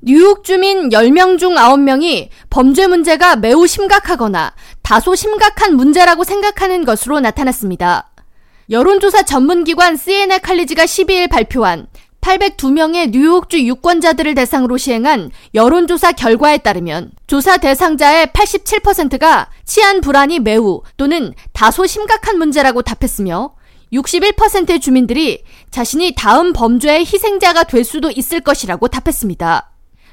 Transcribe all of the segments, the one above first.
뉴욕 주민 10명 중 9명이 범죄 문제가 매우 심각하거나 다소 심각한 문제라고 생각하는 것으로 나타났습니다. 여론조사 전문기관 CNN 칼리지가 12일 발표한 802명의 뉴욕주 유권자들을 대상으로 시행한 여론조사 결과에 따르면 조사 대상자의 87%가 치안 불안이 매우 또는 다소 심각한 문제라고 답했으며 61%의 주민들이 자신이 다음 범죄의 희생자가 될 수도 있을 것이라고 답했습니다.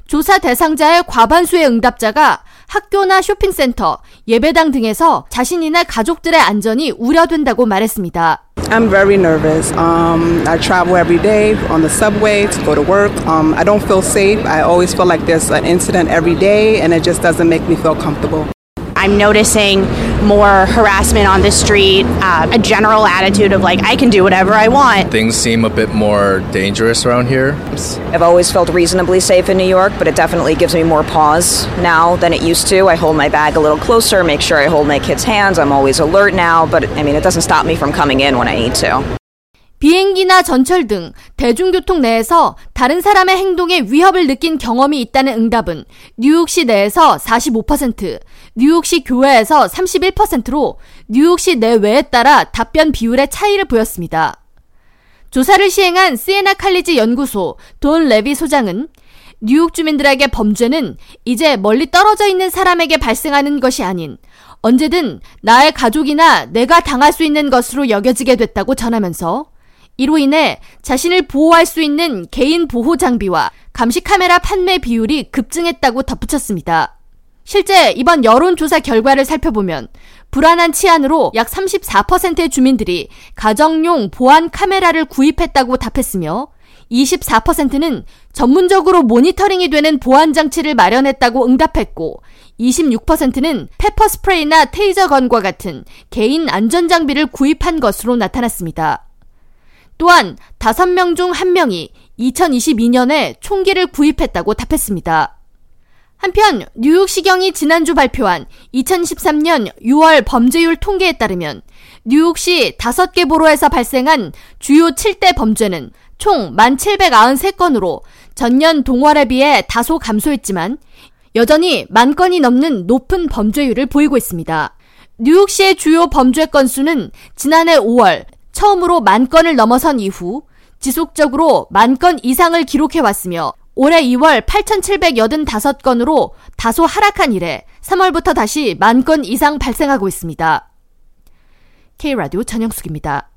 조사 대상자의 과반수의 응답자가 학교나 쇼핑센터, 예배당 등에서 자신이나 가족들의 안전이 우려된다고 말했습니다. I'm very nervous. Um, I travel every day on the subway to go to work. Um, I don't feel safe. I always feel like there's an incident every day, and it just doesn't make me feel comfortable. I'm noticing more harassment on the street, uh, a general attitude of like, I can do whatever I want. Things seem a bit more dangerous around here. I've always felt reasonably safe in New York, but it definitely gives me more pause now than it used to. I hold my bag a little closer, make sure I hold my kids' hands. I'm always alert now, but I mean, it doesn't stop me from coming in when I need to. 비행기나 전철 등 대중교통 내에서 다른 사람의 행동에 위협을 느낀 경험이 있다는 응답은 뉴욕시 내에서 45%, 뉴욕시 교외에서 31%로 뉴욕시 내외에 따라 답변 비율의 차이를 보였습니다. 조사를 시행한 시에나 칼리지 연구소 돈 레비 소장은 뉴욕 주민들에게 범죄는 이제 멀리 떨어져 있는 사람에게 발생하는 것이 아닌 언제든 나의 가족이나 내가 당할 수 있는 것으로 여겨지게 됐다고 전하면서 이로 인해 자신을 보호할 수 있는 개인 보호 장비와 감시 카메라 판매 비율이 급증했다고 덧붙였습니다. 실제 이번 여론조사 결과를 살펴보면 불안한 치안으로 약 34%의 주민들이 가정용 보안 카메라를 구입했다고 답했으며 24%는 전문적으로 모니터링이 되는 보안 장치를 마련했다고 응답했고 26%는 페퍼 스프레이나 테이저 건과 같은 개인 안전 장비를 구입한 것으로 나타났습니다. 또한 5명 중 1명이 2022년에 총기를 구입했다고 답했습니다. 한편 뉴욕시경이 지난주 발표한 2013년 6월 범죄율 통계에 따르면 뉴욕시 5개 보로에서 발생한 주요 7대 범죄는 총 1,793건으로 전년 동월에 비해 다소 감소했지만 여전히 만 건이 넘는 높은 범죄율을 보이고 있습니다. 뉴욕시의 주요 범죄 건수는 지난해 5월 처음으로 만 건을 넘어선 이후 지속적으로 만 건 이상을 기록해 왔으며 올해 2월 8,785건으로 다소 하락한 이래 3월부터 다시 만 건 이상 발생하고 있습니다. K라디오 전영숙입니다.